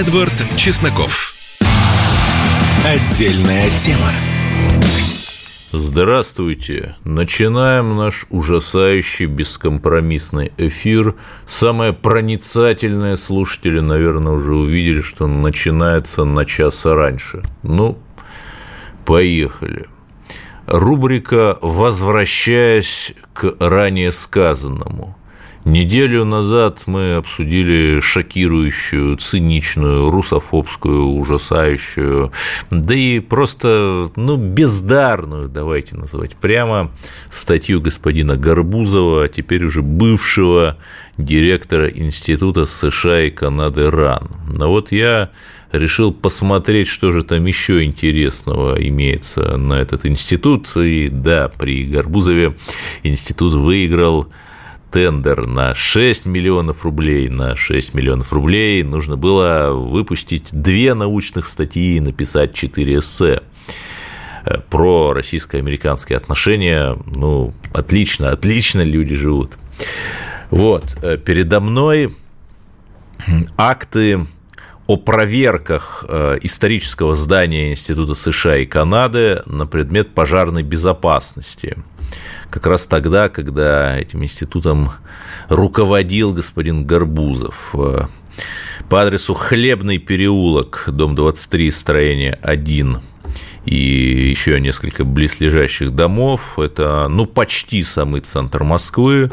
Эдвард Чесноков. Отдельная тема. Здравствуйте! Начинаем наш ужасающий бескомпромиссный эфир. Самое проницательное слушатели, наверное, уже увидели, что начинается на час раньше. Ну, поехали. Рубрика «Возвращаясь к ранее сказанному». Неделю назад мы обсудили шокирующую, циничную, русофобскую, ужасающую, да и просто, ну, бездарную, давайте называть прямо, статью господина Горбузова, теперь уже бывшего директора Института США и Канады РАН. Но вот я решил посмотреть, что же там еще интересного имеется на этот институт. И да, при Горбузове институт выиграл тендер на 6 миллионов рублей. На 6 миллионов рублей нужно было выпустить две научных статьи и написать 4 эссе про российско-американские отношения. Ну, отлично, отлично люди живут. Вот, передо мной акты о проверках э, исторического здания Института США и Канады на предмет пожарной безопасности – как раз тогда, когда этим институтом руководил господин Горбузов. Э, по адресу Хлебный переулок, дом 23, строение 1 и еще несколько близлежащих домов. Это, ну, почти самый центр Москвы.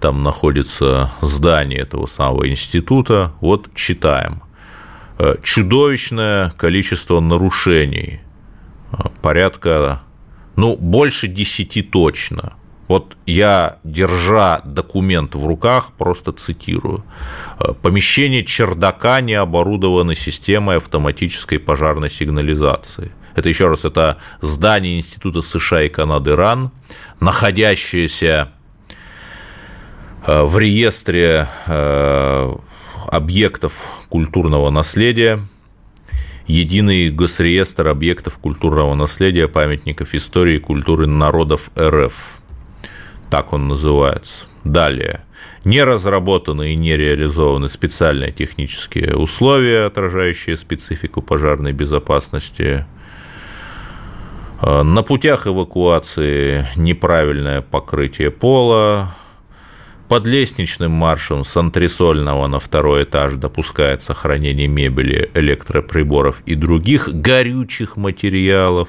Там находится здание этого самого института. Вот читаем. Э, чудовищное количество нарушений. Э, порядка ну, больше десяти точно. Вот я, держа документ в руках, просто цитирую. «Э, Помещение чердака не оборудовано системой автоматической пожарной сигнализации. Это еще раз, это здание Института США и Канады РАН, находящееся в реестре объектов культурного наследия – единый госреестр объектов культурного наследия, памятников истории и культуры народов РФ. Так он называется. Далее. Не разработаны и не реализованы специальные технические условия, отражающие специфику пожарной безопасности. На путях эвакуации неправильное покрытие пола, под лестничным маршем с антресольного на второй этаж допускается хранение мебели, электроприборов и других горючих материалов.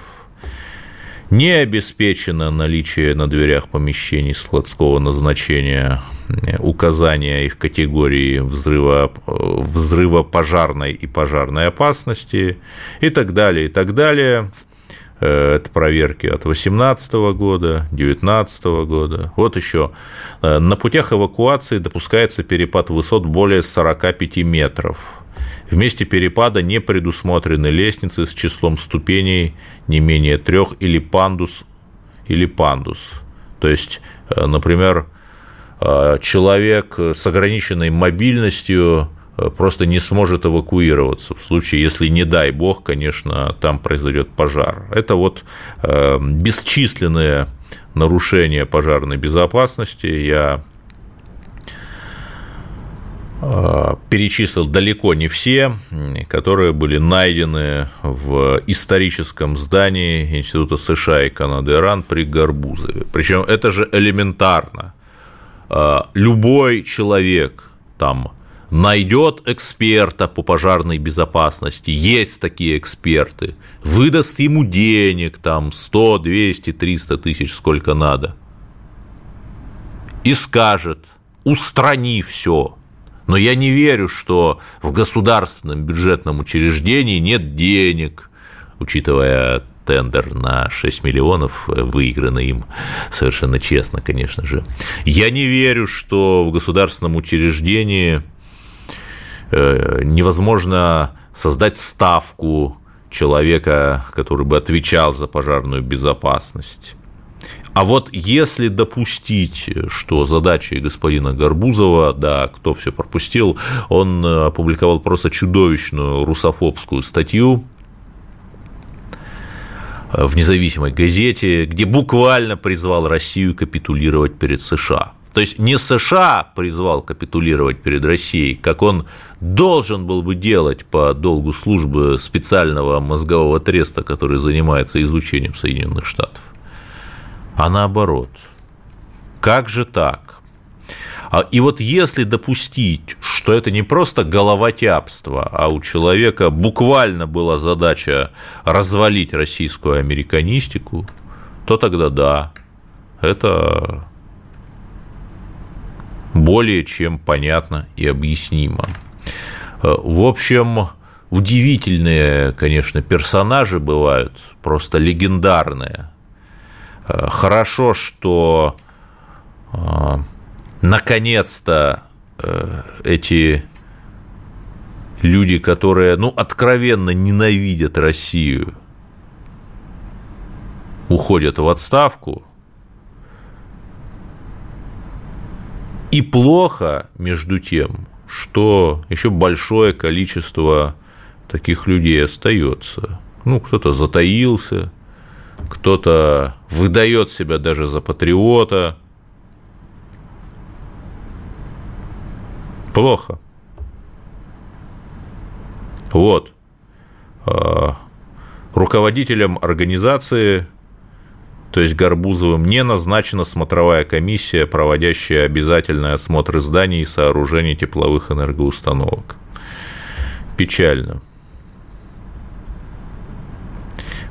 Не обеспечено наличие на дверях помещений складского назначения указания их категории взрыва, взрыва пожарной и пожарной опасности и так далее, и так далее. Э, это проверки от 2018 года, 2019 года. Вот еще. Э, на путях эвакуации допускается перепад высот более 45 метров. В месте перепада не предусмотрены лестницы с числом ступеней не менее трех или пандус, или пандус. То есть, э, например, человек с ограниченной мобильностью Э, просто не сможет эвакуироваться в случае, если, не дай бог, конечно, там произойдет пожар. Это вот э, бесчисленные нарушения пожарной безопасности. Я э, перечислил далеко не все, которые были найдены в историческом здании Института США и Канады Иран при Горбузове. Причем это же элементарно. Любой человек там найдет эксперта по пожарной безопасности, есть такие эксперты, выдаст ему денег, там 100, 200, 300 тысяч, сколько надо, и скажет, устрани все. Но я не верю, что в государственном бюджетном учреждении нет денег, учитывая тендер на 6 миллионов, выигранный им совершенно честно, конечно же. Я не верю, что в государственном учреждении невозможно создать ставку человека, который бы отвечал за пожарную безопасность. А вот если допустить, что задачей господина Горбузова, да, кто все пропустил, он опубликовал просто чудовищную русофобскую статью в независимой газете, где буквально призвал Россию капитулировать перед США. То есть не США призвал капитулировать перед Россией, как он должен был бы делать по долгу службы специального мозгового треста, который занимается изучением Соединенных Штатов, а наоборот. Как же так? А, и вот если допустить, что это не просто головотяпство, а у человека буквально была задача развалить российскую американистику, то тогда да, это более чем понятно и объяснимо. Э, в общем, удивительные, конечно, персонажи бывают, просто легендарные. Э, хорошо, что э, наконец-то эти люди, которые, ну, откровенно ненавидят Россию, уходят в отставку – И плохо, между тем, что еще большое количество таких людей остается. Ну, кто-то затаился, кто-то выдает себя даже за патриота. Плохо. Вот. А, руководителем организации то есть Горбузовым, не назначена смотровая комиссия, проводящая обязательный осмотр зданий и сооружений тепловых энергоустановок. Печально.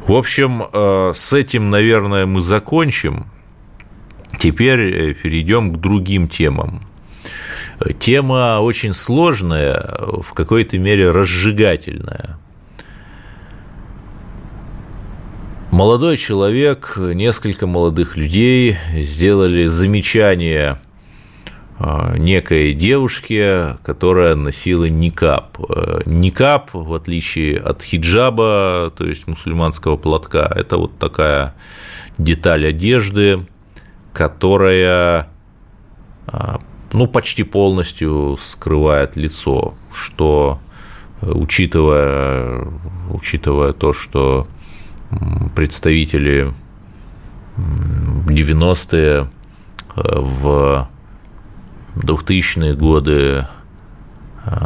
В общем, э, с этим, наверное, мы закончим. Теперь э, перейдем к другим темам. Тема очень сложная, в какой-то мере разжигательная. Молодой человек, несколько молодых людей сделали замечание а, некой девушке, которая носила никап. Э, никап, в отличие от хиджаба, то есть мусульманского платка, это вот такая деталь одежды, которая а, ну, почти полностью скрывает лицо, что, э, учитывая, учитывая то, что представители 90-е, э, в 2000-е годы э,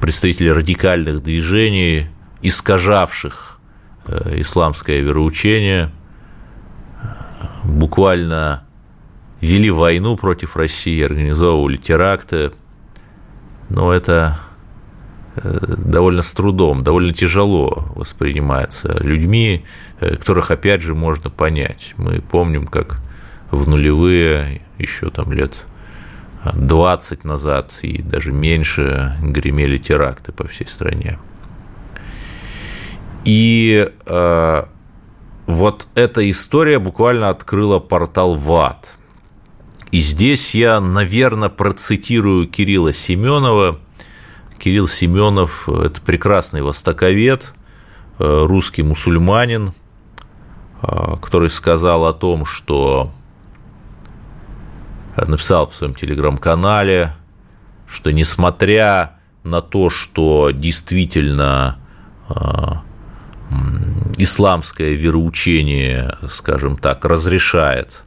представители радикальных движений, искажавших э, исламское вероучение, буквально вели войну против России, организовывали теракты. Но это довольно с трудом, довольно тяжело воспринимается людьми, э, которых, опять же, можно понять. Мы помним, как в нулевые, еще там лет 20 назад и даже меньше гремели теракты по всей стране. И э, вот эта история буквально открыла портал в ад. И здесь я, наверное, процитирую Кирилла Семенова – Кирилл Семенов – это прекрасный востоковед, э, русский мусульманин, э, который сказал о том, что написал в своем телеграм-канале, что несмотря на то, что действительно э, исламское вероучение, скажем так, разрешает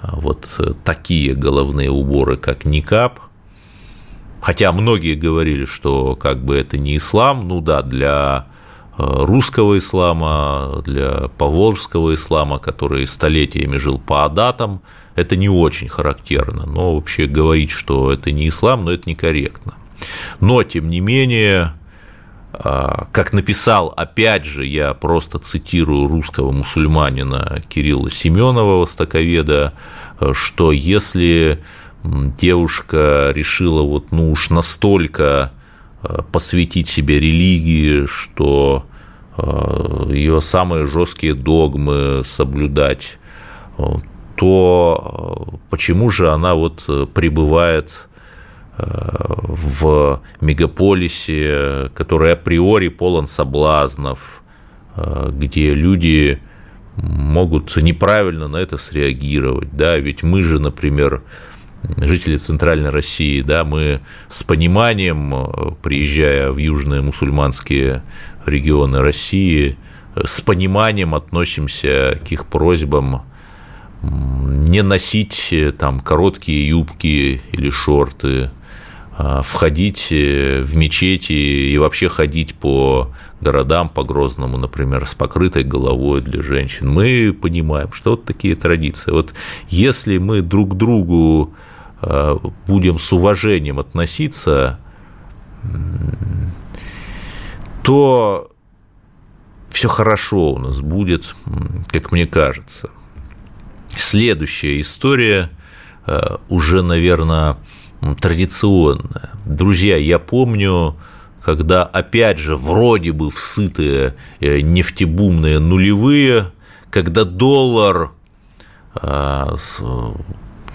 вот такие головные уборы, как никап – Хотя многие говорили, что как бы это не ислам, ну да, для э, русского ислама, для поволжского ислама, который столетиями жил по адатам, это не очень характерно. Но вообще говорить, что это не ислам, но это некорректно. Но, тем не менее, э, как написал, опять же, я просто цитирую русского мусульманина Кирилла Семенова, востоковеда, э, что если девушка решила вот, ну уж настолько э, посвятить себе религии, что э, ее самые жесткие догмы соблюдать, э, то почему же она вот пребывает в мегаполисе, который априори полон соблазнов, где люди могут неправильно на это среагировать, да, ведь мы же, например, жители Центральной России, да, мы с пониманием, э, приезжая в южные мусульманские регионы России, с пониманием относимся к их просьбам не носить э, там короткие юбки или шорты, а, входить э, в мечети и вообще ходить по городам, по Грозному, например, с покрытой головой для женщин. Мы понимаем, что вот такие традиции. Вот если мы друг другу будем с уважением относиться, то все хорошо у нас будет, как мне кажется. Следующая история а, уже, наверное, традиционная. Друзья, я помню, когда, опять же, вроде бы всытые э, нефтебумные нулевые, когда доллар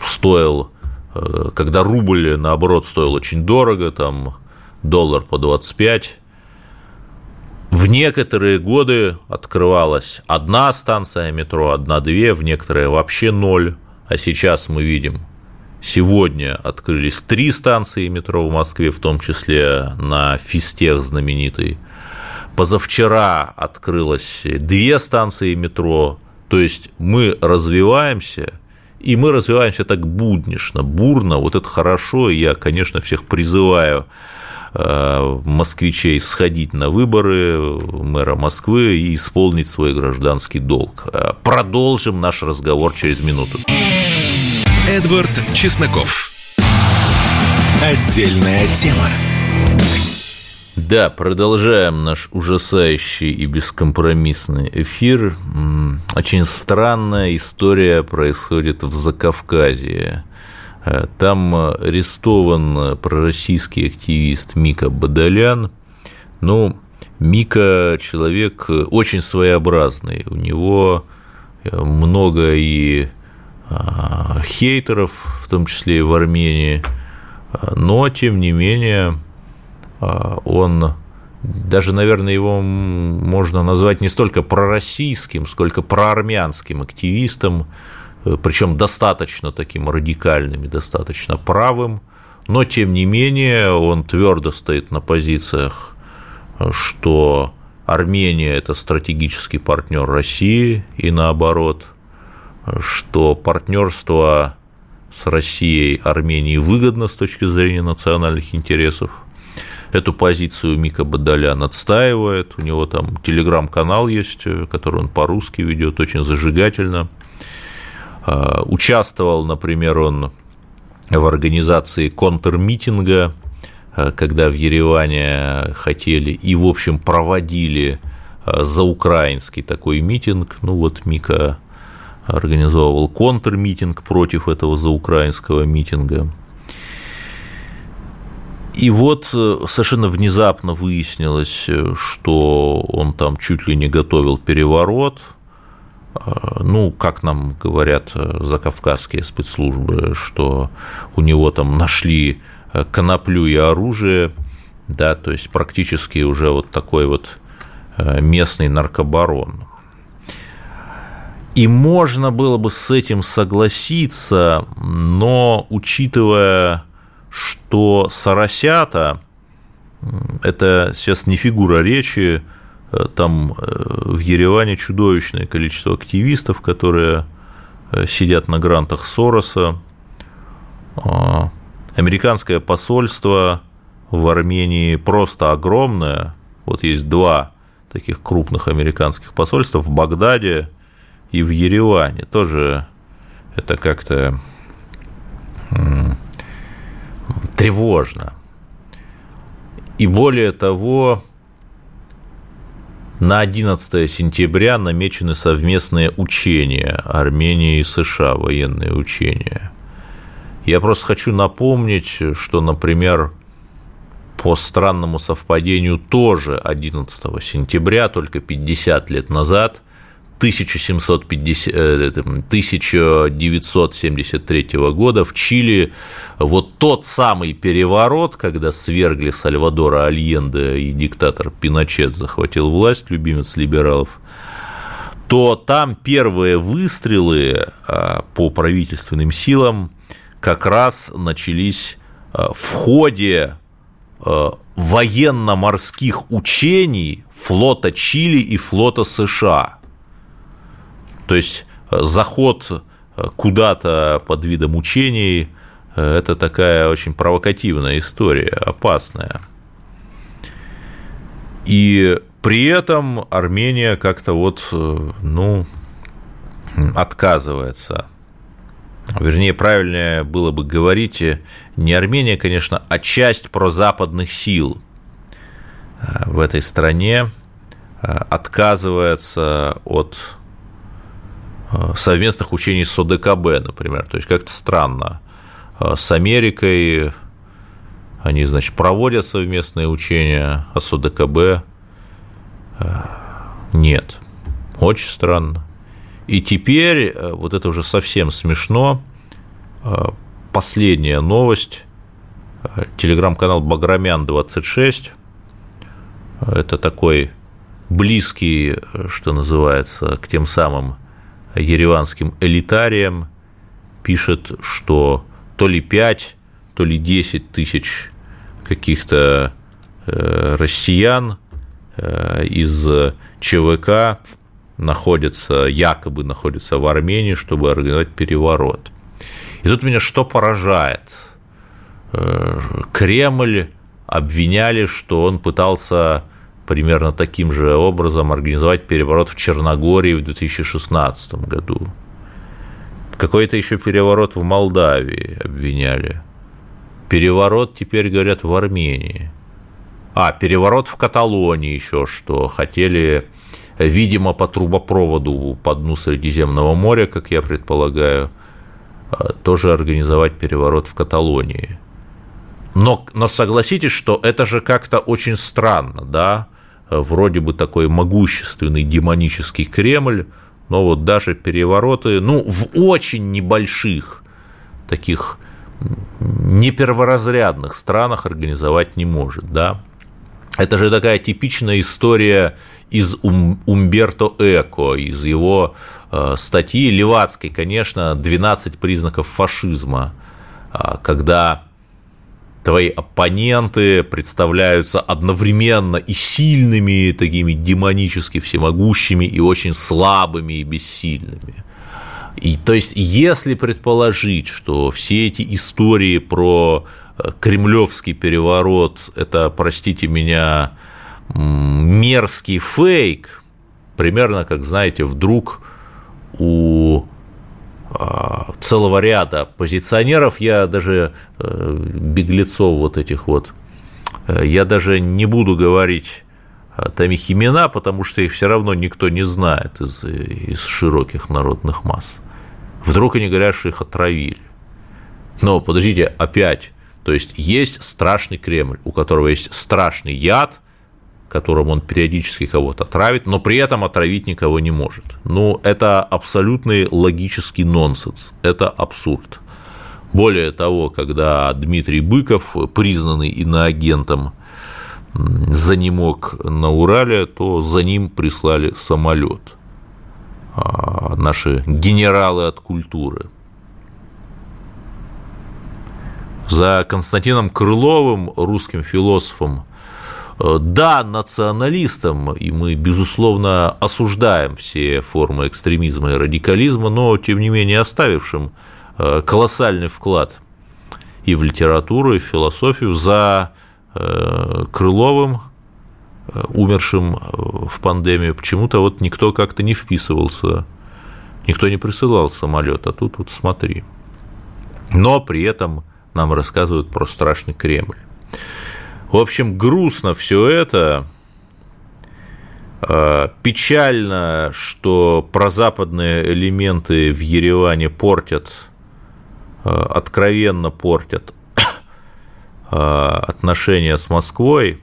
стоил, э, когда рубль, наоборот, стоил очень дорого, там доллар по 25, в некоторые годы открывалась одна станция метро, одна-две, в некоторые вообще ноль, а сейчас мы видим Сегодня открылись три станции метро в Москве, в том числе на Фистех знаменитый. Позавчера открылось две станции метро. То есть мы развиваемся, и мы развиваемся так буднично, бурно. Вот это хорошо. Я, конечно, всех призываю э, москвичей сходить на выборы мэра Москвы и исполнить свой гражданский долг. Э, продолжим наш разговор через минуту. Эдвард Чесноков. Отдельная тема. Да, продолжаем наш ужасающий и бескомпромиссный эфир. Очень странная история происходит в Закавказье. Э, там арестован пророссийский активист Мика Бадалян. Ну, Мика человек очень своеобразный. У него много и а, хейтеров, в том числе и в Армении, но, тем не менее, он даже, наверное, его можно назвать не столько пророссийским, сколько проармянским активистом, э, причем достаточно таким радикальным и достаточно правым, но, тем не менее, он твердо стоит на позициях, что Армения – это стратегический партнер России и наоборот – что партнерство с Россией Армении выгодно с точки зрения национальных интересов. Эту позицию Мика Бадалян отстаивает. У него там телеграм-канал есть, который он по-русски ведет, очень зажигательно. А, участвовал, например, он в организации контрмитинга, а, когда в Ереване хотели и, в общем, проводили а, за украинский такой митинг. Ну вот Мика организовывал контрмитинг против этого заукраинского митинга. И вот э, совершенно внезапно выяснилось, э, что он там чуть ли не готовил переворот. А, ну, как нам говорят э, закавказские спецслужбы, что у него там нашли коноплю и оружие, да, то есть практически уже вот такой вот местный наркобарон. И можно было бы с этим согласиться, но учитывая, что Соросята – это сейчас не фигура речи, э, там э, в Ереване чудовищное количество активистов, которые э, сидят на грантах Сороса. А, американское посольство в Армении просто огромное. Вот есть два таких крупных американских посольства в Багдаде и в Ереване. Тоже это как-то тревожно. И более того, на 11 сентября намечены совместные учения Армении и США, военные учения. Я просто хочу напомнить, что, например, по странному совпадению тоже 11 сентября, только 50 лет назад, 1750, 1973 э, года в Чили. Вот тот самый переворот, когда свергли Сальвадора Альенде и диктатор Пиночет захватил власть, любимец либералов, то там первые выстрелы а, по правительственным силам как раз начались а, в ходе а, военно-морских учений флота Чили и флота США – то есть э, заход куда-то под видом учений, это такая очень провокативная история, опасная. И при этом Армения как-то вот, ну, отказывается. Вернее, правильнее было бы говорить не Армения, конечно, а часть прозападных сил в этой стране отказывается от совместных учений с ОДКБ, например. То есть как-то странно. С Америкой они, значит, проводят совместные учения, а с ОДКБ нет. Очень странно. И теперь, э, вот это уже совсем смешно, э, последняя новость, э, телеграм-канал Баграмян26, это такой близкий, что называется, к тем самым ереванским элитариям, пишет, что то ли 5, то ли 10 тысяч каких-то россиян из ЧВК находится, якобы находится в Армении, чтобы организовать переворот. И тут меня что поражает? Э, Кремль обвиняли, что он пытался примерно таким же образом организовать переворот в Черногории в 2016 году. Какой-то еще переворот в Молдавии обвиняли. Переворот теперь, говорят, в Армении. А, переворот в Каталонии еще что. Хотели видимо, по трубопроводу по дну Средиземного моря, как я предполагаю, а, тоже организовать переворот в Каталонии. Но, но согласитесь, что это же как-то очень странно, да? Вроде бы такой могущественный демонический Кремль, но вот даже перевороты, ну, в очень небольших таких неперворазрядных странах организовать не может, да? Это же такая типичная история из Умберто Эко, из его э, статьи Левацкой, конечно, «12 признаков фашизма», а, когда твои оппоненты представляются одновременно и сильными, такими демонически всемогущими, и очень слабыми и бессильными. И то есть, если предположить, что все эти истории про э, кремлевский переворот – это, простите меня, мерзкий фейк, примерно как, знаете, вдруг у целого ряда позиционеров, я даже э, беглецов вот этих вот, э, я даже не буду говорить там их имена, потому что их все равно никто не знает из, из широких народных масс. Вдруг они говорят, что их отравили. Но подождите, опять, то есть есть страшный Кремль, у которого есть страшный яд – которым он периодически кого-то травит, но при этом отравить никого не может. Ну, это абсолютный логический нонсенс, это абсурд. Более того, когда Дмитрий Быков, признанный иноагентом, занемог на Урале, то за ним прислали самолет. А наши генералы от культуры. За Константином Крыловым, русским философом, да, националистам, и мы, безусловно, осуждаем все формы экстремизма и радикализма, но, тем не менее, оставившим э, колоссальный вклад и в литературу, и в философию за э, Крыловым, умершим в пандемию, почему-то вот никто как-то не вписывался, никто не присылал самолет, а тут вот смотри. Но при этом нам рассказывают про страшный Кремль. В общем, грустно все это. А, печально, что прозападные элементы в Ереване портят, а, откровенно портят а, отношения с Москвой.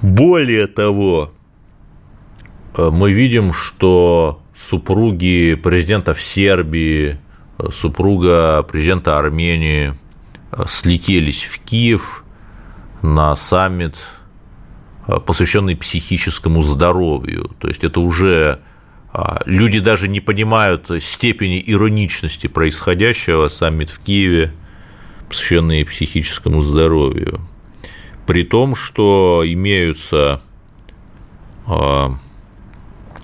Более того, мы видим, что супруги президентов Сербии, супруга президента Армении слетелись в Киев – на саммит, а, посвященный психическому здоровью. То есть это уже а, люди даже не понимают степени ироничности происходящего. Саммит в Киеве, посвященный психическому здоровью. При том, что имеются а,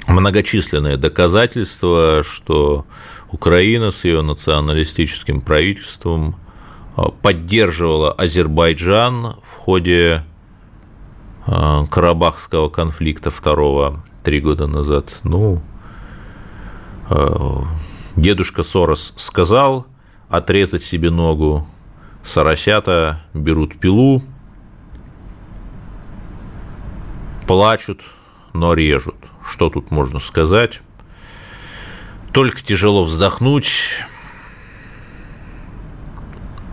многочисленные доказательства, что Украина с ее националистическим правительством поддерживала Азербайджан в ходе а, Карабахского конфликта второго три года назад. Ну, а, дедушка Сорос сказал отрезать себе ногу, соросята берут пилу, плачут, но режут. Что тут можно сказать? Только тяжело вздохнуть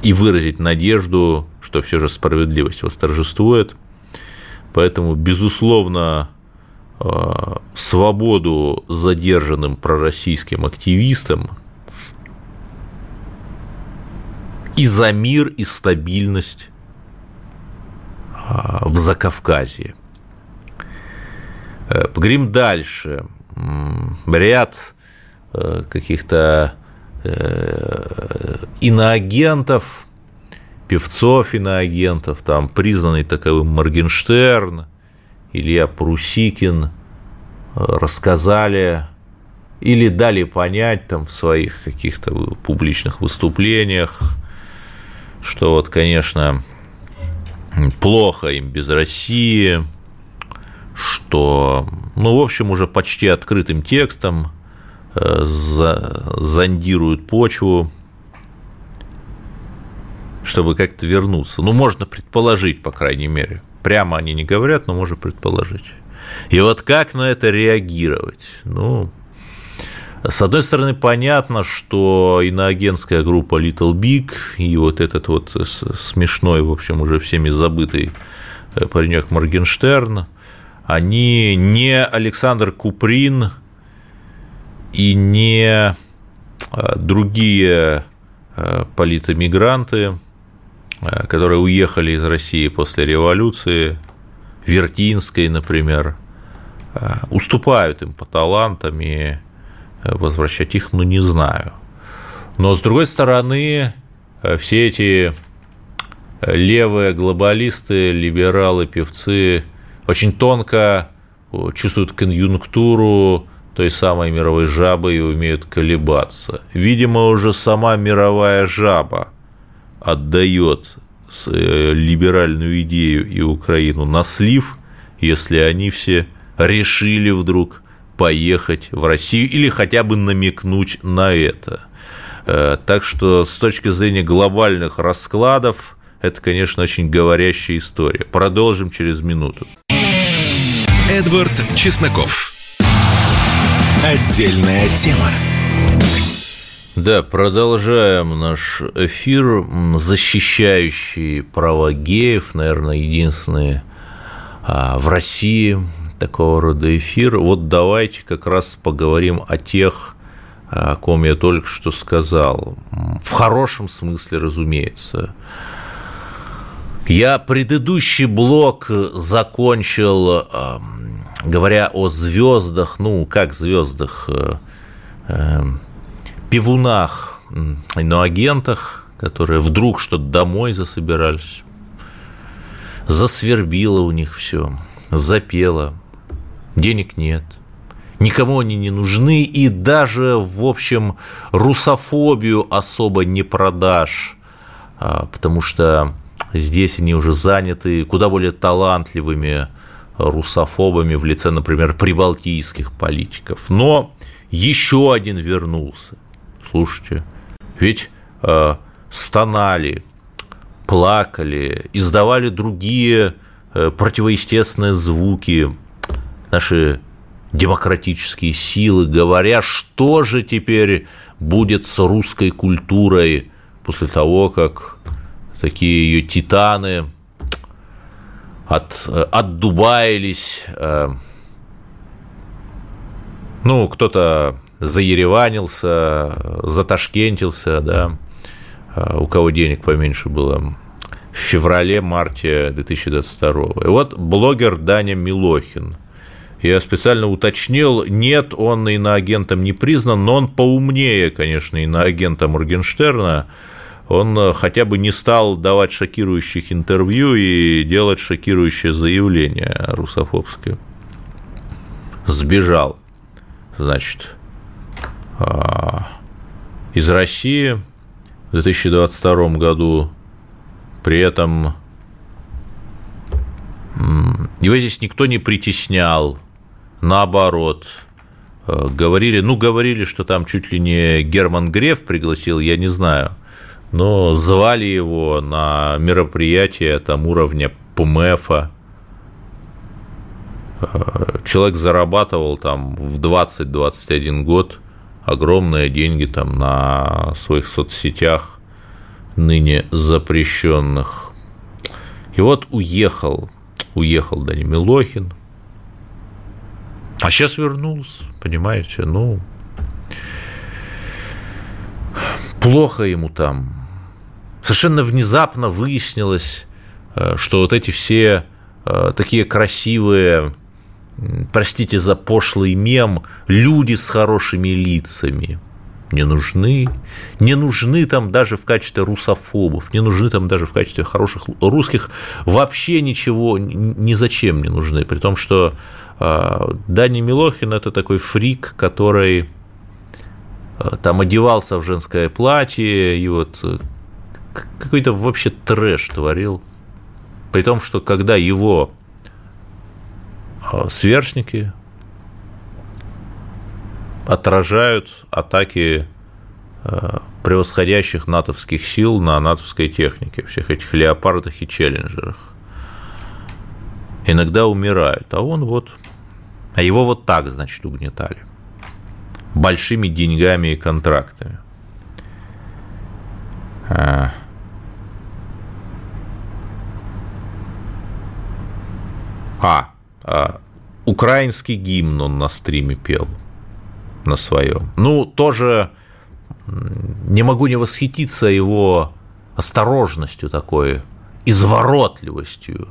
и выразить надежду, что все же справедливость восторжествует. Поэтому, безусловно, э, свободу задержанным пророссийским активистам и за мир и стабильность э, в Закавказье. Э, поговорим дальше. Ряд каких-то иноагентов, певцов иноагентов, там признанный таковым Моргенштерн, Илья Прусикин рассказали или дали понять там в своих каких-то публичных выступлениях, что вот, конечно, плохо им без России – что, ну, в общем, уже почти открытым текстом э, зондируют почву, чтобы как-то вернуться. Ну, можно предположить, по крайней мере. Прямо они не говорят, но можно предположить. И вот как на это реагировать? Ну, с одной стороны, понятно, что иноагентская группа Little Big и вот этот вот смешной, в общем, уже всеми забытый э, паренек Моргенштерн – они не Александр Куприн и не а, другие а, политэмигранты, а, которые уехали из России после революции, Вертинской, например, уступают им по талантам и возвращать их, ну, не знаю. Но, с другой стороны, все эти левые глобалисты, либералы, певцы очень тонко чувствуют конъюнктуру той самой мировой жабы и умеют колебаться. Видимо, уже сама мировая жаба отдает э, либеральную идею и Украину на слив, если они все решили вдруг поехать в Россию или хотя бы намекнуть на это. Э, так что с точки зрения глобальных раскладов, это, конечно, очень говорящая история. Продолжим через минуту. Эдвард Чесноков. Отдельная тема. Да, продолжаем наш эфир, защищающий права геев, наверное, единственный а, в России такого рода эфир. Вот давайте как раз поговорим о тех, о ком я только что сказал. В хорошем смысле, разумеется. Я предыдущий блок закончил говоря о звездах, ну, как звездах, э, э, пивунах, иноагентах, которые вдруг что-то домой засобирались, засвербило у них все, запело, денег нет, никому они не нужны, и даже, в общем, русофобию особо не продашь, а, потому что здесь они уже заняты куда более талантливыми русофобами в лице, например, прибалтийских политиков. Но еще один вернулся. Слушайте, ведь э, стонали, плакали, издавали другие э, противоестественные звуки наши демократические силы, говоря, что же теперь будет с русской культурой после того, как такие ее титаны от, отдубаились, э, ну, кто-то заереванился, заташкентился, да, э, у кого денег поменьше было, в феврале-марте 2022. И вот блогер Даня Милохин. Я специально уточнил, нет, он иноагентом не признан, но он поумнее, конечно, иноагента Моргенштерна, он э, хотя бы не стал давать шокирующих интервью и делать шокирующее заявление русофобское. Сбежал. значит, из России в 2022 году. При этом его здесь никто не притеснял, наоборот. Э, говорили, ну, говорили, что там чуть ли не Герман Греф пригласил, я не знаю. Но звали его на мероприятие там уровня ПМФа. Э, человек зарабатывал там в 20-21 год огромные деньги там на своих соцсетях, ныне запрещенных. И вот уехал, уехал Дани Милохин, а сейчас вернулся, понимаете, ну, плохо ему там. Совершенно внезапно выяснилось, э, что вот эти все э, такие красивые простите за пошлый мем, люди с хорошими лицами не нужны, не нужны там даже в качестве русофобов, не нужны там даже в качестве хороших русских, вообще ничего, ни зачем не нужны, при том, что э, Дани Милохин – это такой фрик, который там одевался в женское платье и вот какой-то вообще трэш творил, при том, что когда его а, сверстники отражают атаки а, превосходящих натовских сил на натовской технике, всех этих леопардах и челленджерах. Иногда умирают, а он вот... А его вот так, значит, угнетали. Большими деньгами и контрактами. А, а а, украинский гимн он на стриме пел на своем. Ну, тоже не могу не восхититься его осторожностью такой, изворотливостью.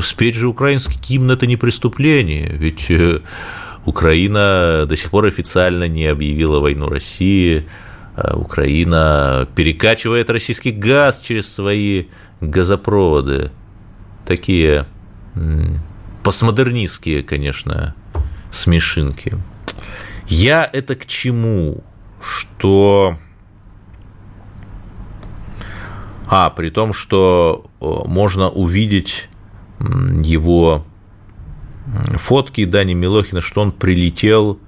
Спеть же украинский гимн – это не преступление, ведь э, Украина до сих пор официально не объявила войну России, а Украина перекачивает российский газ через свои газопроводы. Такие постмодернистские, конечно, смешинки. Я это к чему? Что... А, при том, что можно увидеть его фотки Дани Милохина, что он прилетел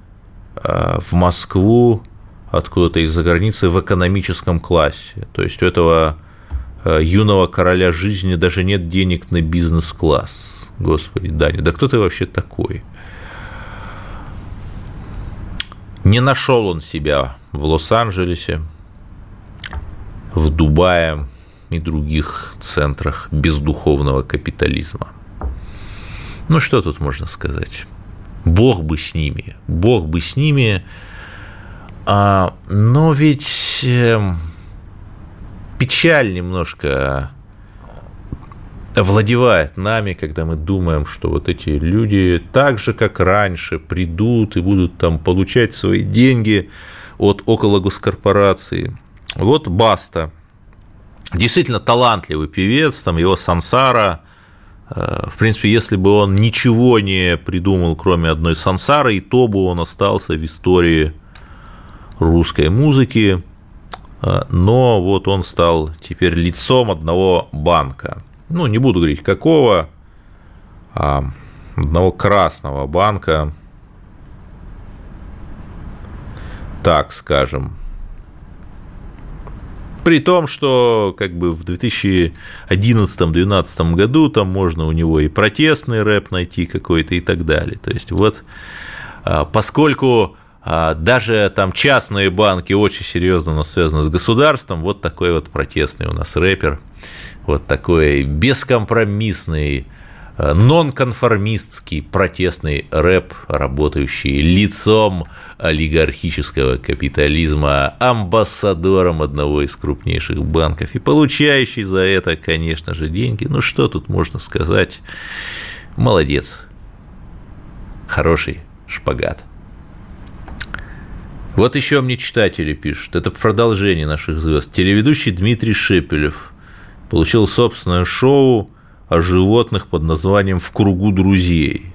э, в Москву откуда-то из-за границы в экономическом классе. То есть у этого э, юного короля жизни даже нет денег на бизнес-класс. Господи, Даня, да кто ты вообще такой? Не нашел он себя в Лос-Анджелесе, в Дубае и других центрах бездуховного капитализма. Ну, что тут можно сказать? Бог бы с ними, Бог бы с ними, а, но ведь э, печаль немножко овладевает нами, когда мы думаем, что вот эти люди так же, как раньше, придут и будут там получать свои деньги от около госкорпорации. Вот Баста, действительно талантливый певец, там его Сансара, э, в принципе, если бы он ничего не придумал, кроме одной Сансары, и то бы он остался в истории русской музыки, э, но вот он стал теперь лицом одного банка ну, не буду говорить какого, а одного красного банка, так скажем. При том, что как бы в 2011-2012 году там можно у него и протестный рэп найти какой-то и так далее. То есть вот а, поскольку даже там частные банки очень серьезно связаны с государством, вот такой вот протестный у нас рэпер вот такой бескомпромиссный, э, нонконформистский протестный рэп, работающий лицом олигархического капитализма, амбассадором одного из крупнейших банков и получающий за это, конечно же, деньги. Ну что тут можно сказать? Молодец. Хороший шпагат. Вот еще мне читатели пишут, это продолжение наших звезд. Телеведущий Дмитрий Шепелев – получил собственное шоу о животных под названием «В кругу друзей».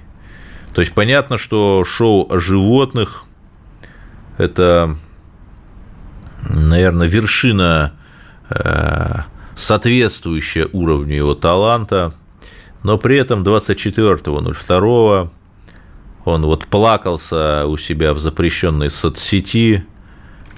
То есть понятно, что шоу о животных – это, наверное, вершина, э, соответствующая уровню его таланта, но при этом 24.02 он вот плакался у себя в запрещенной соцсети,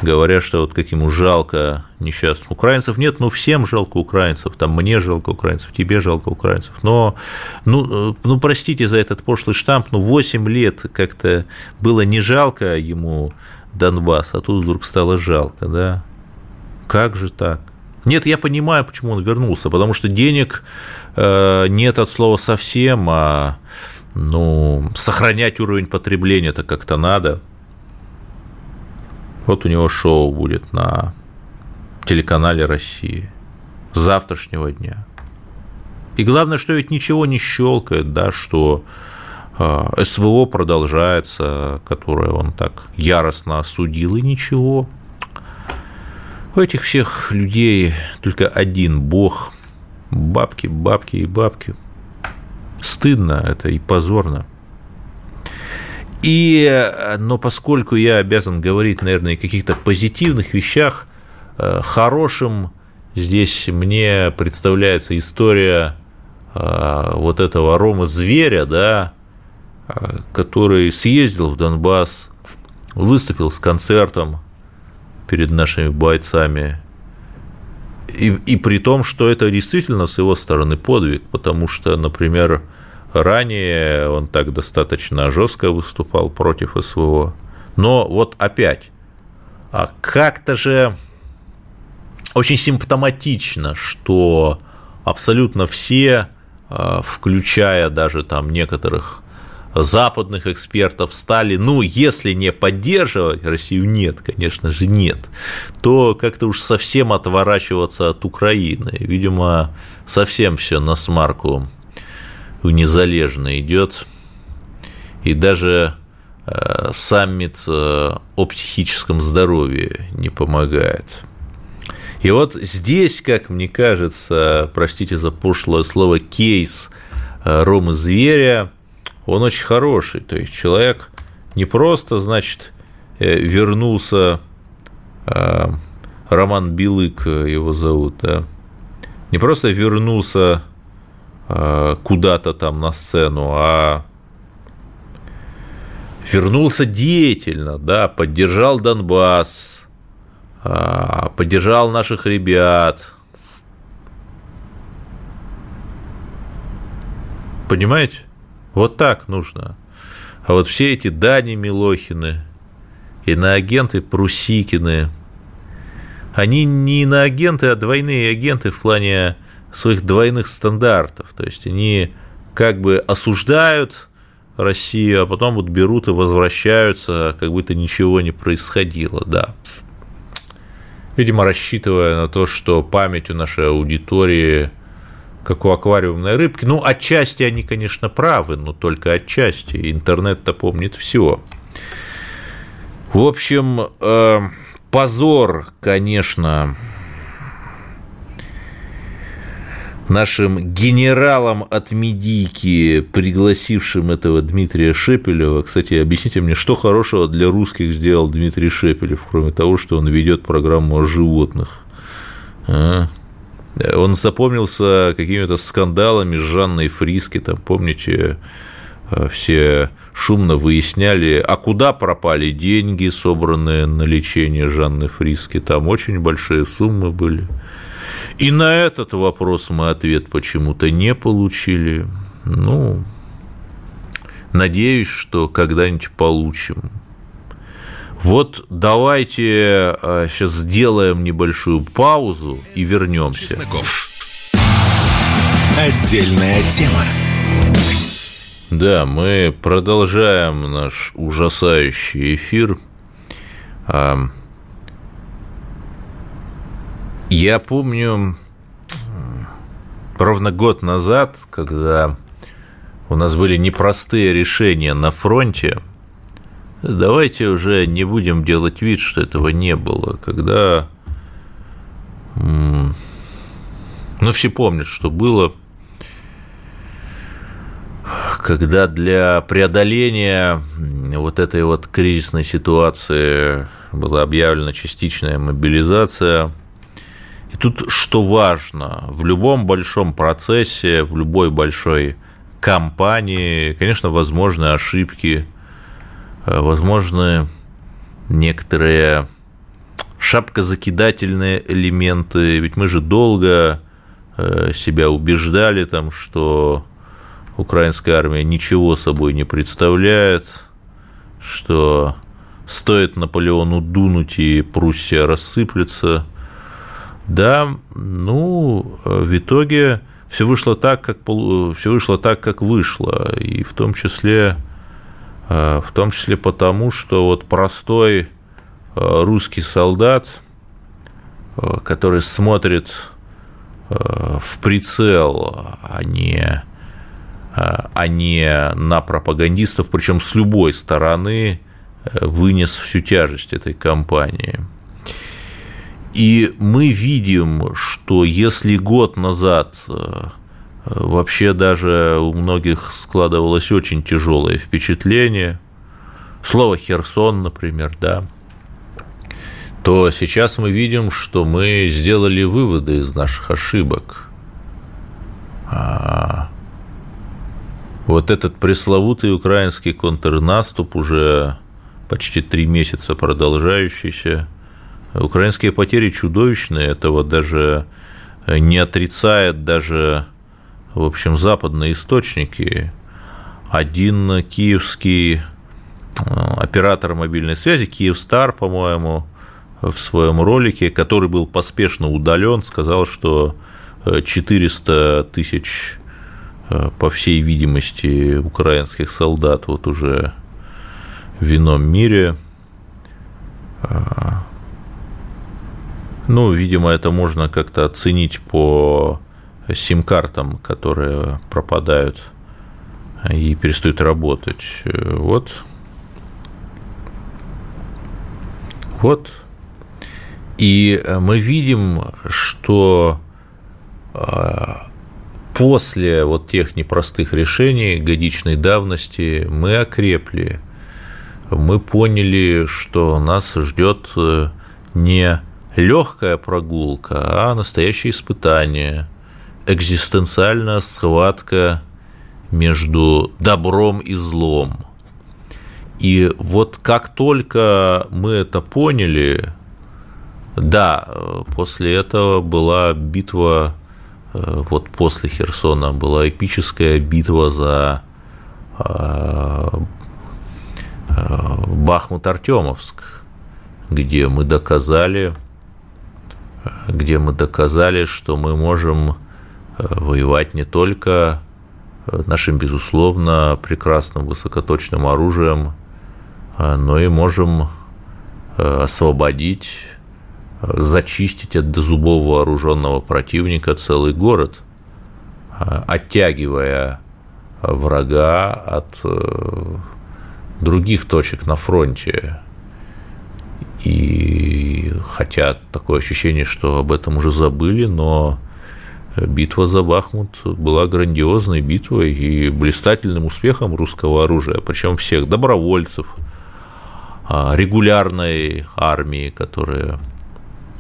говоря, что вот как ему жалко несчастных украинцев. Нет, ну всем жалко украинцев, там мне жалко украинцев, тебе жалко украинцев. Но, ну, ну простите за этот пошлый штамп, ну 8 лет как-то было не жалко ему Донбасс, а тут вдруг стало жалко, да? Как же так? Нет, я понимаю, почему он вернулся, потому что денег э, нет от слова совсем, а ну, сохранять уровень потребления это как-то надо. Вот у него шоу будет на телеканале России завтрашнего дня. И главное, что ведь ничего не щелкает, да, что э, СВО продолжается, которое он так яростно осудил, и ничего. У этих всех людей только один бог. Бабки, бабки и бабки – стыдно это и позорно. И, но поскольку я обязан говорить, наверное, о каких-то позитивных вещах, э, хорошим здесь мне представляется история э, вот этого Рома Зверя, да, э, который съездил в Донбасс, выступил с концертом перед нашими бойцами, и, и при том, что это действительно с его стороны подвиг, потому что, например, ранее он так достаточно жестко выступал против СВО. Но вот опять, а как-то же очень симптоматично, что абсолютно все, а, включая даже там некоторых западных экспертов стали, ну, если не поддерживать Россию, нет, конечно же, нет, то как-то уж совсем отворачиваться от Украины. Видимо, совсем все на смарку у незалежно идет. И даже э, саммит э, о психическом здоровье не помогает. И вот здесь, как мне кажется, простите за пошлое слово, кейс э, Ромы Зверя он очень хороший. То есть человек не просто, значит, э, вернулся, э, Роман Билык его зовут, да, не просто вернулся э, куда-то там на сцену, а вернулся деятельно, да, поддержал Донбасс, поддержал наших ребят. Понимаете? Вот так нужно. А вот все эти Дани Милохины, иноагенты Прусикины, они не иноагенты, а двойные агенты в плане своих двойных стандартов. То есть они как бы осуждают Россию, а потом вот берут и возвращаются, как будто ничего не происходило, да. Видимо, рассчитывая на то, что память у нашей аудитории – как у аквариумной рыбки. Ну, отчасти они, конечно, правы, но только отчасти. Интернет-то помнит все. В общем, э, позор, конечно, нашим генералам от Медики, пригласившим этого Дмитрия Шепелева. Кстати, объясните мне, что хорошего для русских сделал Дмитрий Шепелев, кроме того, что он ведет программу о животных? А? Он запомнился какими-то скандалами с Жанной Фриски, там, помните, э, все шумно выясняли, а куда пропали деньги, собранные на лечение Жанны Фриски, там очень большие суммы были. И на этот вопрос мы ответ почему-то не получили. Ну, надеюсь, что когда-нибудь получим. Вот давайте сейчас а, сделаем небольшую паузу и вернемся. Чесноков. Отдельная тема. Да, мы продолжаем наш ужасающий эфир. А, я помню ровно год назад, когда у нас были непростые решения на фронте – давайте уже не будем делать вид, что этого не было. Когда, ну, все помнят, что было, когда для преодоления вот этой вот кризисной ситуации была объявлена частичная мобилизация. И тут что важно, в любом большом процессе, в любой большой компании, конечно, возможны ошибки, возможны некоторые шапкозакидательные элементы, ведь мы же долго э, себя убеждали, там, что украинская армия ничего собой не представляет, что стоит Наполеону дунуть, и Пруссия рассыплется. Да, ну, в итоге все вышло так, как, все вышло так, как вышло, и в том числе, э, в том числе потому, что вот простой э, русский солдат, э, который смотрит в прицел, а не а не на пропагандистов, причем с любой стороны, э, вынес всю тяжесть этой кампании. И мы видим, что если год назад э, вообще даже у многих складывалось очень тяжелое впечатление, слово Херсон, например, да, то сейчас мы видим, что мы сделали выводы из наших ошибок. А, вот этот пресловутый украинский контрнаступ, уже почти три месяца продолжающийся, украинские потери чудовищные, этого даже не отрицает даже, в общем, западные источники. Один киевский э, оператор мобильной связи, Киевстар, по-моему, в своем ролике, который был поспешно удален, сказал, что 400 тысяч Э, по всей видимости, украинских солдат вот уже в ином мире. А, ну, видимо, это можно как-то оценить по сим-картам, которые пропадают и перестают работать. Вот. Вот. И мы видим, что а, после вот тех непростых решений годичной давности мы окрепли. Мы поняли, что нас ждет э, не легкая прогулка, а настоящее испытание, экзистенциальная схватка между добром и злом. И вот как только мы это поняли, да, после этого была битва Э, вот после Херсона была эпическая битва за э, э, Бахмут-Артемовск, где мы доказали, где мы доказали, что мы можем воевать не только нашим, безусловно, прекрасным высокоточным оружием, но и можем освободить зачистить от зубов вооруженного противника целый город, оттягивая врага от э, других точек на фронте. И хотя такое ощущение, что об этом уже забыли, но битва за Бахмут была грандиозной битвой и блистательным успехом русского оружия, причем всех добровольцев, а, регулярной армии, которая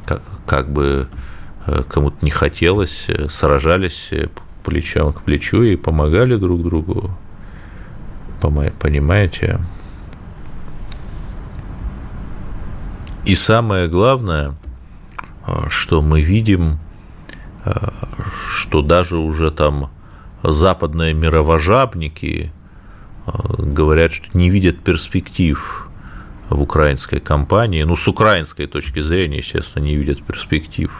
как, как бы э, кому-то не хотелось, э, сражались э, плечом к плечу и помогали друг другу. Понимаете? И самое главное, что мы видим, что даже уже там западные мировожабники говорят, что не видят перспектив в украинской компании, ну, с украинской точки зрения, естественно, не видят перспектив.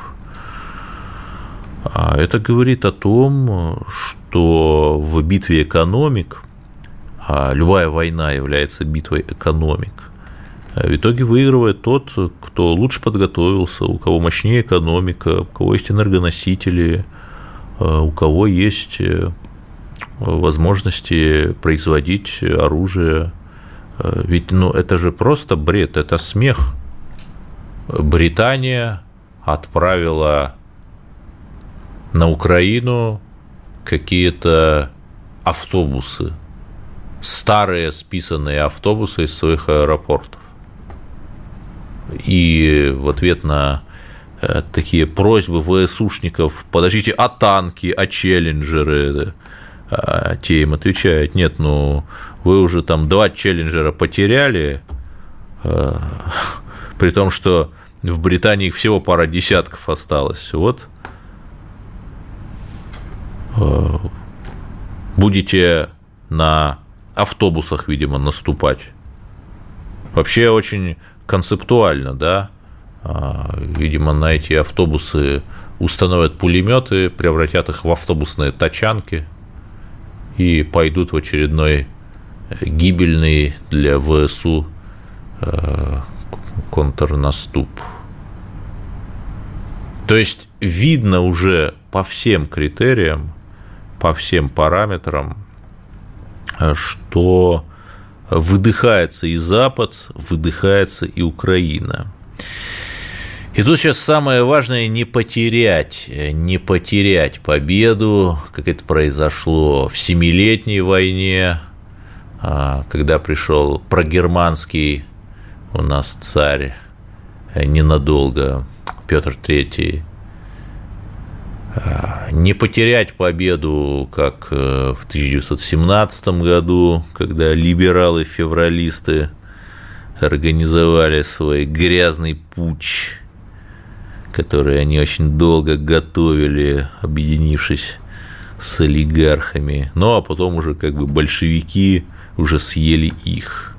А это говорит о том, что в битве экономик, а любая война является битвой экономик, в итоге выигрывает тот, кто лучше подготовился, у кого мощнее экономика, у кого есть энергоносители, у кого есть возможности производить оружие, Э, ведь ну, это же просто бред, это смех. Британия отправила на Украину какие-то автобусы старые списанные автобусы из своих аэропортов. И в ответ на э, такие просьбы ВСУшников, подождите, а танки, а челленджеры, а те им отвечают, нет, ну, вы уже там два челленджера потеряли, э, при том, что в Британии их всего пара десятков осталось. Вот э, будете на автобусах, видимо, наступать. Вообще очень концептуально, да. А, видимо, на эти автобусы установят пулеметы, превратят их в автобусные тачанки и пойдут в очередной гибельный для ВСУ э, контрнаступ. То есть видно уже по всем критериям, по всем параметрам, что выдыхается и Запад, выдыхается и Украина. И тут сейчас самое важное не потерять, не потерять победу, как это произошло в Семилетней войне, а, когда пришел прогерманский у нас царь ненадолго, Петр III, не потерять победу, как э, в 1917 году, когда либералы-февралисты организовали свой грязный путь, который они очень долго готовили, объединившись с олигархами. Ну, а потом уже как бы большевики уже съели их.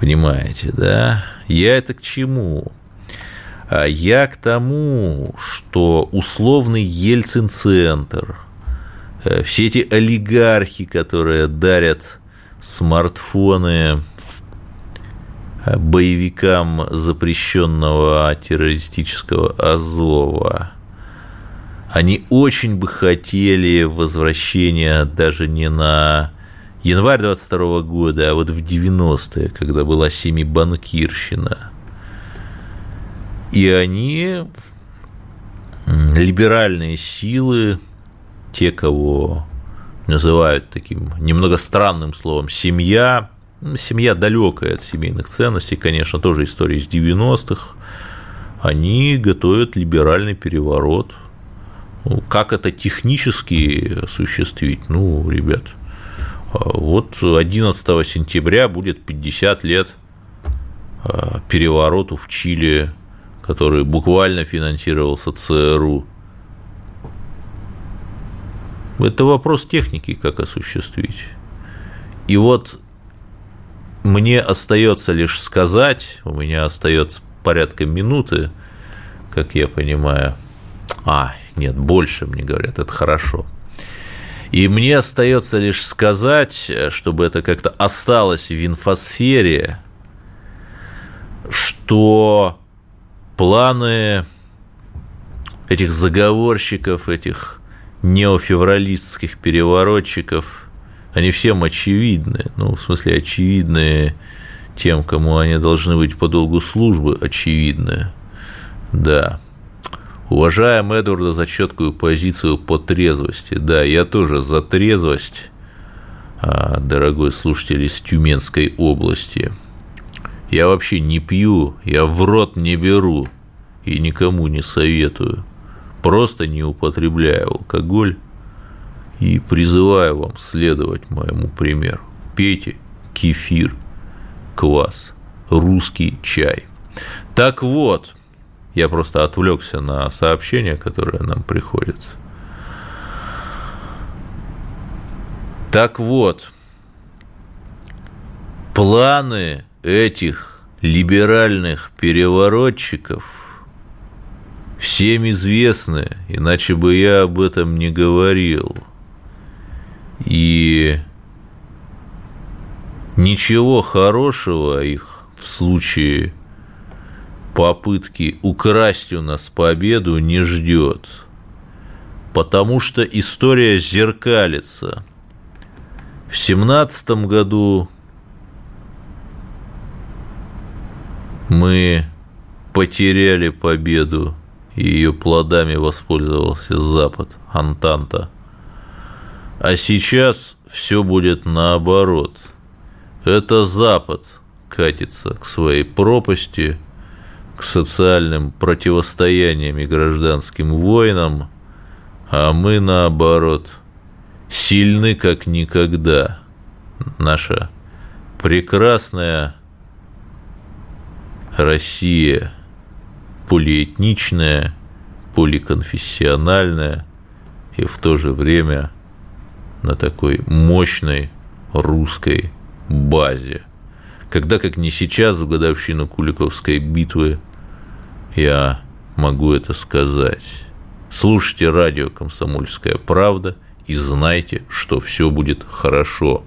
Понимаете, да? Я это к чему? А я к тому, что условный Ельцин-центр, э, все эти олигархи, которые дарят смартфоны э, боевикам запрещенного террористического Азова, они очень бы хотели возвращения даже не на январь 22 года, а вот в 90-е, когда была семибанкирщина – и они, либеральные силы, те, кого называют таким немного странным словом «семья», семья далекая от семейных ценностей, конечно, тоже история из 90-х, они готовят либеральный переворот. Ну, как это технически осуществить? Ну, ребят, а вот 11 сентября будет 50 лет а, перевороту в Чили который буквально финансировался ЦРУ. Это вопрос техники, как осуществить. И вот мне остается лишь сказать, у меня остается порядка минуты, как я понимаю. А, нет, больше мне говорят, это хорошо. И мне остается лишь сказать, чтобы это как-то осталось в инфосфере, что планы этих заговорщиков, этих неофевралистских переворотчиков, они всем очевидны. Ну, в смысле, очевидны тем, кому они должны быть по долгу службы, очевидны. Да. Уважаем Эдварда за четкую позицию по трезвости. Да, я тоже за трезвость, а, дорогой слушатель из Тюменской области – я вообще не пью, я в рот не беру и никому не советую. Просто не употребляю алкоголь и призываю вам следовать моему примеру. Пейте кефир, квас, русский чай. Так вот, я просто отвлекся на сообщения, которые нам приходят. Так вот, планы этих либеральных переворотчиков всем известны, иначе бы я об этом не говорил. И ничего хорошего их в случае попытки украсть у нас победу не ждет, потому что история зеркалится. В семнадцатом году Мы потеряли победу, и ее плодами воспользовался Запад, Антанта. А сейчас все будет наоборот. Это Запад катится к своей пропасти, к социальным противостояниям и гражданским войнам, а мы, наоборот, сильны как никогда. Наша прекрасная Россия полиэтничная, поликонфессиональная и в то же время на такой мощной русской базе. Когда, как не сейчас, в годовщину Куликовской битвы, я могу это сказать. Слушайте радио «Комсомольская правда» и знайте, что все будет хорошо.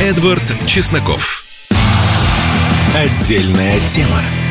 Эдвард Чесноков. Отдельная тема.